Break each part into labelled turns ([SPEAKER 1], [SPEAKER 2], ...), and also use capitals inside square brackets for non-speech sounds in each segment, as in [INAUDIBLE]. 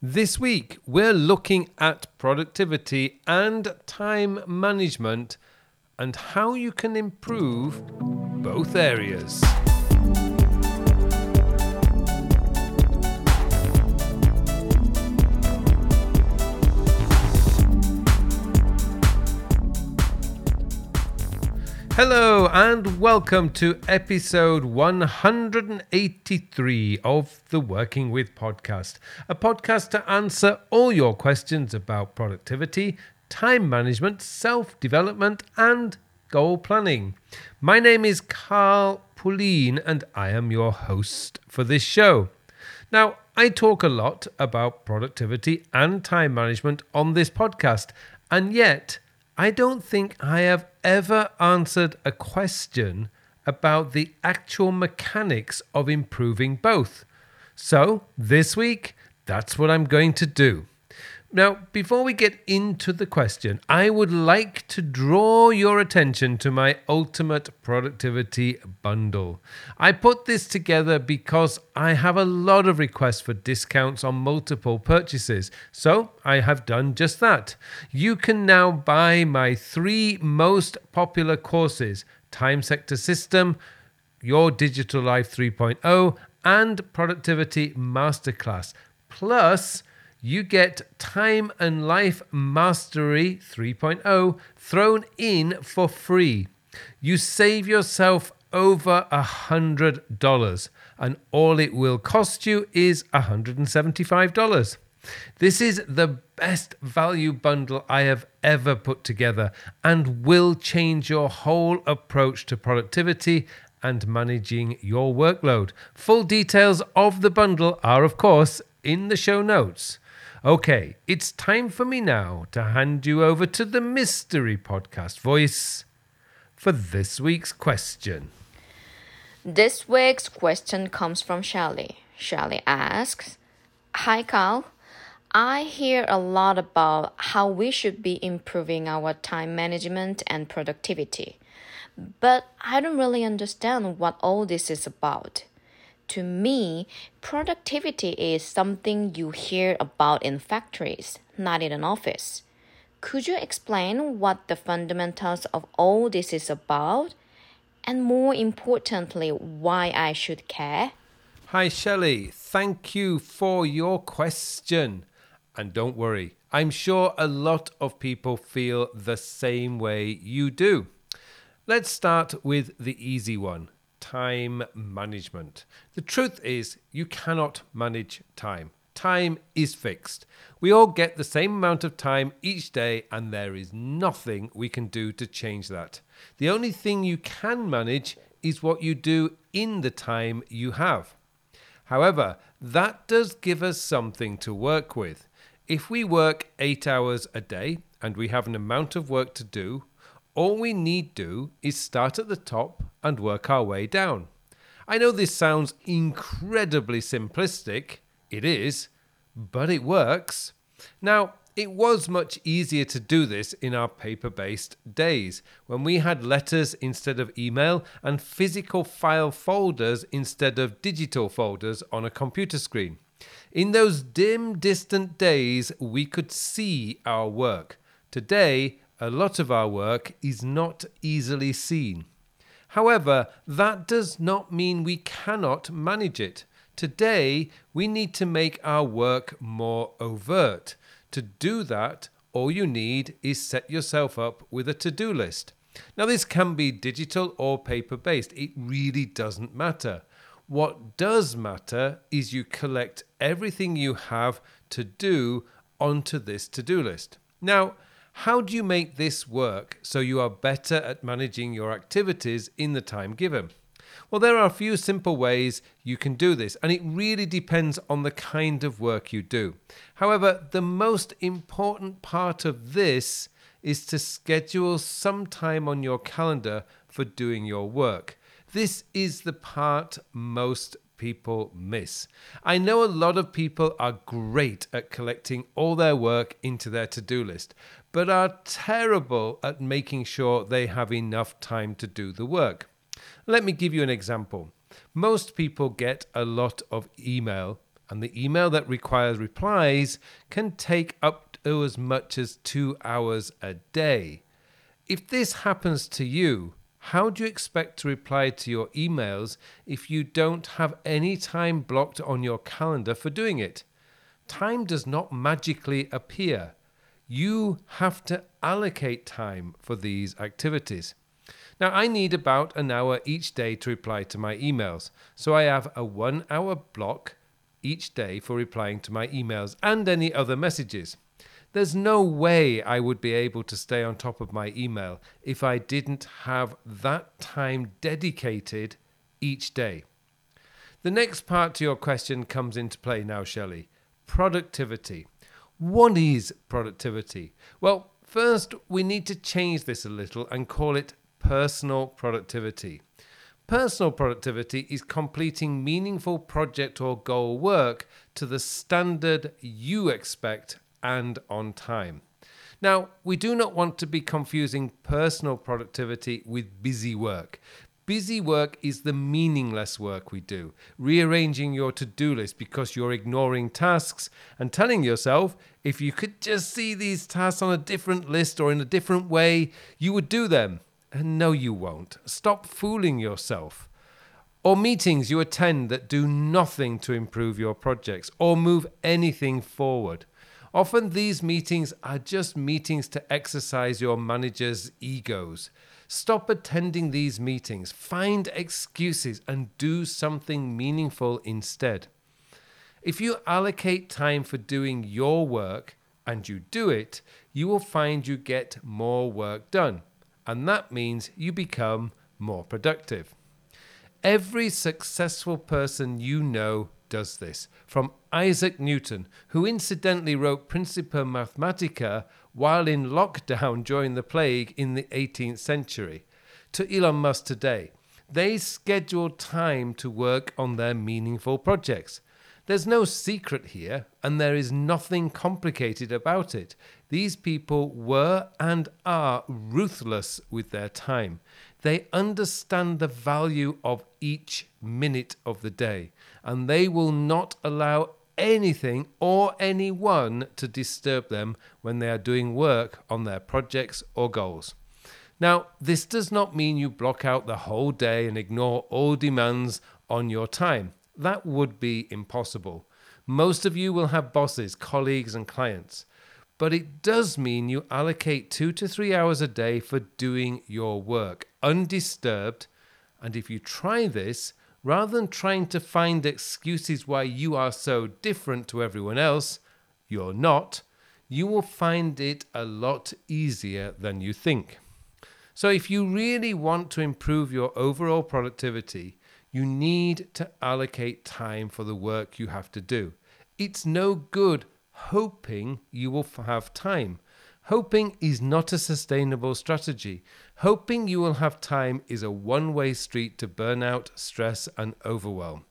[SPEAKER 1] This week, we're looking at productivity and time management and how you can improve both areas. Hello and welcome to episode 183 of the Working With podcast, a podcast to answer all your questions about productivity, time management, self development, and goal planning. My name is Carl Pullein and I am your host for this show. Now, I talk a lot about productivity and time management on this podcast, and yet I don't think I have ever answered a question about the actual mechanics of improving both. So, this week, that's what I'm going to do. Now, before we get into the question, I would like to draw your attention to my Ultimate Productivity Bundle. I put this together because I have a lot of requests for discounts on multiple purchases, so I have done just that. You can now buy my three most popular courses Time Sector System, Your Digital Life 3.0, and Productivity Masterclass. Plus, you get Time and Life Mastery 3.0 thrown in for free. You save yourself over a hundred dollars, and all it will cost you is $175. This is the best value bundle I have ever put together and will change your whole approach to productivity and managing your workload. Full details of the bundle are, of course, in the show notes. Okay, it's time for me now to hand you over to the mystery podcast voice for this week's question.
[SPEAKER 2] This week's question comes from Shelly. Shelly asks Hi, Carl. I hear a lot about how we should be improving our time management and productivity, but I don't really understand what all this is about. To me, productivity is something you hear about in factories, not in an office. Could you explain what the fundamentals of all this is about? And more importantly, why I should care?
[SPEAKER 1] Hi, Shelley. Thank you for your question. And don't worry, I'm sure a lot of people feel the same way you do. Let's start with the easy one time management. The truth is, you cannot manage time. Time is fixed. We all get the same amount of time each day, and there is nothing we can do to change that. The only thing you can manage is what you do in the time you have. However, that does give us something to work with. If we work eight hours a day and we have an amount of work to do, all we need do is start at the top and work our way down. I know this sounds incredibly simplistic. It is, but it works. Now, it was much easier to do this in our paper based days when we had letters instead of email and physical file folders instead of digital folders on a computer screen. In those dim, distant days, we could see our work. Today, a lot of our work is not easily seen. However, that does not mean we cannot manage it. Today, we need to make our work more overt. To do that, all you need is set yourself up with a to do list. Now, this can be digital or paper based, it really doesn't matter. What does matter is you collect everything you have to do onto this to do list. Now, how do you make this work so you are better at managing your activities in the time given? Well, there are a few simple ways you can do this, and it really depends on the kind of work you do. However, the most important part of this is to schedule some time on your calendar for doing your work. This is the part most people miss. I know a lot of people are great at collecting all their work into their to do list, but are terrible at making sure they have enough time to do the work. Let me give you an example. Most people get a lot of email and the email that requires replies can take up to as much as two hours a day. If this happens to you, how do you expect to reply to your emails if you don't have any time blocked on your calendar for doing it? Time does not magically appear. You have to allocate time for these activities. Now, I need about an hour each day to reply to my emails, so I have a one hour block each day for replying to my emails and any other messages. There's no way I would be able to stay on top of my email if I didn't have that time dedicated each day. The next part to your question comes into play now, Shelley productivity. What is productivity? Well, first, we need to change this a little and call it personal productivity. Personal productivity is completing meaningful project or goal work to the standard you expect and on time. Now, we do not want to be confusing personal productivity with busy work. Busy work is the meaningless work we do, rearranging your to do list because you're ignoring tasks and telling yourself if you could just see these tasks on a different list or in a different way, you would do them. And no, you won't. Stop fooling yourself. Or meetings you attend that do nothing to improve your projects or move anything forward. Often these meetings are just meetings to exercise your manager's egos. Stop attending these meetings, find excuses, and do something meaningful instead. If you allocate time for doing your work and you do it, you will find you get more work done. And that means you become more productive. Every successful person you know does this, from Isaac Newton, who incidentally wrote Principia Mathematica while in lockdown [LAUGHS] during the plague in the 18th century, to Elon Musk today. They schedule time to work on their meaningful projects. There's no secret here, and there is nothing complicated about it. These people were and are ruthless with their time. They understand the value of each minute of the day, and they will not allow anything or anyone to disturb them when they are doing work on their projects or goals. Now, this does not mean you block out the whole day and ignore all demands on your time. That would be impossible. Most of you will have bosses, colleagues, and clients. But it does mean you allocate two to three hours a day for doing your work undisturbed. And if you try this, rather than trying to find excuses why you are so different to everyone else, you're not, you will find it a lot easier than you think. So, if you really want to improve your overall productivity, you need to allocate time for the work you have to do. It's no good hoping you will have time. Hoping is not a sustainable strategy. Hoping you will have time is a one way street to burnout, stress, and overwhelm.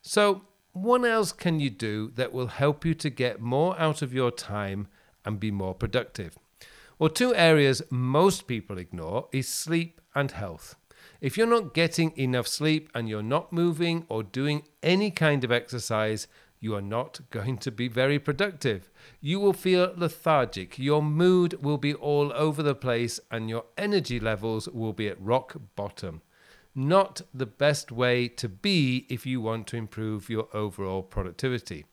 [SPEAKER 1] So, what else can you do that will help you to get more out of your time and be more productive? Well, two areas most people ignore is sleep and health. If you're not getting enough sleep and you're not moving or doing any kind of exercise, you are not going to be very productive. You will feel lethargic, your mood will be all over the place, and your energy levels will be at rock bottom. Not the best way to be if you want to improve your overall productivity.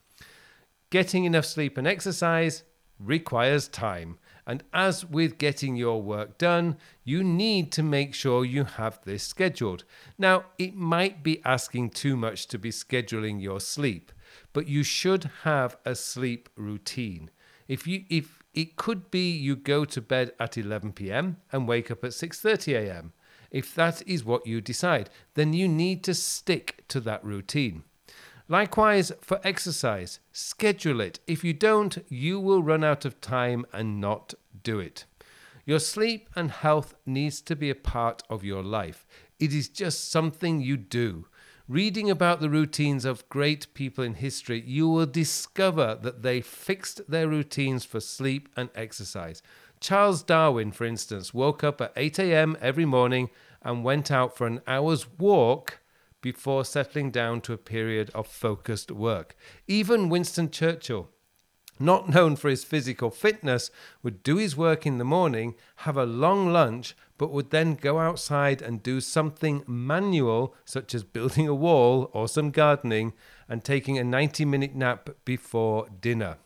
[SPEAKER 1] Getting enough sleep and exercise requires time. And as with getting your work done, you need to make sure you have this scheduled. Now, it might be asking too much to be scheduling your sleep, but you should have a sleep routine. If you if it could be you go to bed at 11 p.m. and wake up at 6:30 a.m. If that is what you decide, then you need to stick to that routine. Likewise, for exercise, schedule it. If you don't, you will run out of time and not do it. Your sleep and health needs to be a part of your life. It is just something you do. Reading about the routines of great people in history, you will discover that they fixed their routines for sleep and exercise. Charles Darwin, for instance, woke up at 8 a.m. every morning and went out for an hour's walk before settling down to a period of focused work. Even Winston Churchill, not known for his physical fitness, would do his work in the morning, have a long lunch, but would then go outside and do something manual, such as building a wall or some gardening, and taking a 90 minute nap before dinner.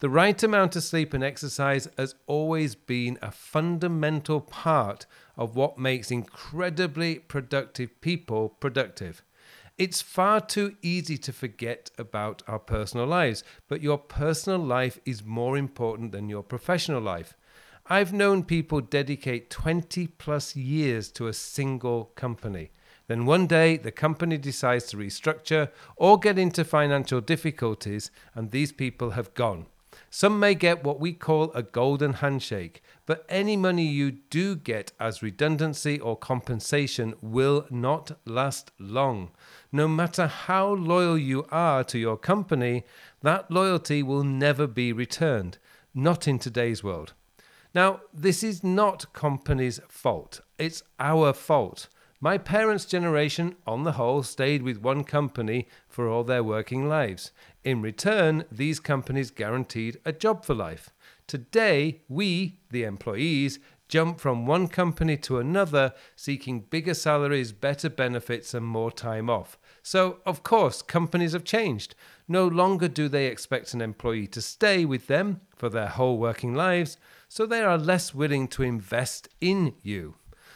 [SPEAKER 1] The right amount of sleep and exercise has always been a fundamental part of what makes incredibly productive people productive. It's far too easy to forget about our personal lives, but your personal life is more important than your professional life. I've known people dedicate 20 plus years to a single company. Then one day the company decides to restructure or get into financial difficulties, and these people have gone. Some may get what we call a golden handshake, but any money you do get as redundancy or compensation will not last long. No matter how loyal you are to your company, that loyalty will never be returned, not in today's world. Now, this is not company's fault, it's our fault. My parents' generation, on the whole, stayed with one company for all their working lives. In return, these companies guaranteed a job for life. Today, we, the employees, jump from one company to another seeking bigger salaries, better benefits, and more time off. So, of course, companies have changed. No longer do they expect an employee to stay with them for their whole working lives, so they are less willing to invest in you.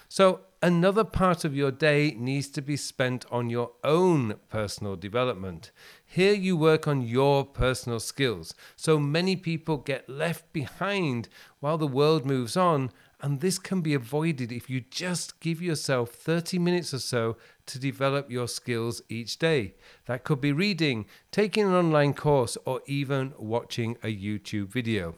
[SPEAKER 1] So, another part of your day needs to be spent on your own personal development. Here you work on your personal skills. So many people get left behind while the world moves on, and this can be avoided if you just give yourself 30 minutes or so to develop your skills each day. That could be reading, taking an online course, or even watching a YouTube video.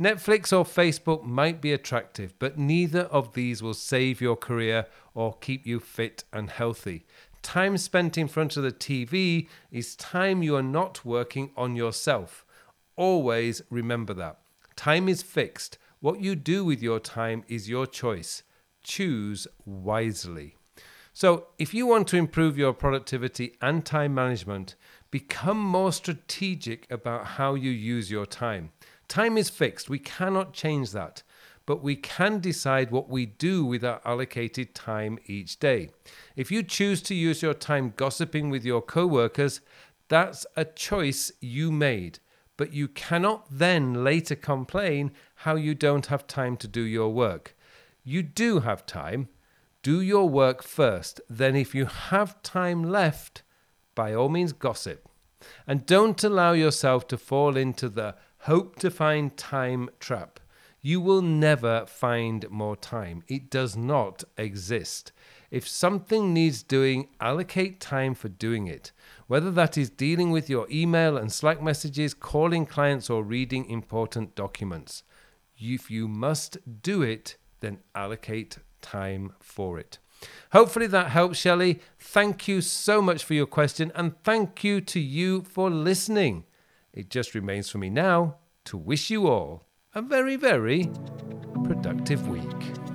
[SPEAKER 1] Netflix or Facebook might be attractive, but neither of these will save your career or keep you fit and healthy. Time spent in front of the TV is time you are not working on yourself. Always remember that. Time is fixed. What you do with your time is your choice. Choose wisely. So, if you want to improve your productivity and time management, become more strategic about how you use your time. Time is fixed, we cannot change that, but we can decide what we do with our allocated time each day. If you choose to use your time gossiping with your coworkers, that's a choice you made, but you cannot then later complain how you don't have time to do your work. You do have time. Do your work first. Then, if you have time left, by all means, gossip. And don't allow yourself to fall into the hope to find time trap. You will never find more time. It does not exist. If something needs doing, allocate time for doing it. Whether that is dealing with your email and Slack messages, calling clients, or reading important documents. If you must do it, then allocate time for it. Hopefully that helps, Shelley. Thank you so much for your question, and thank you to you for listening. It just remains for me now to wish you all a very, very productive week.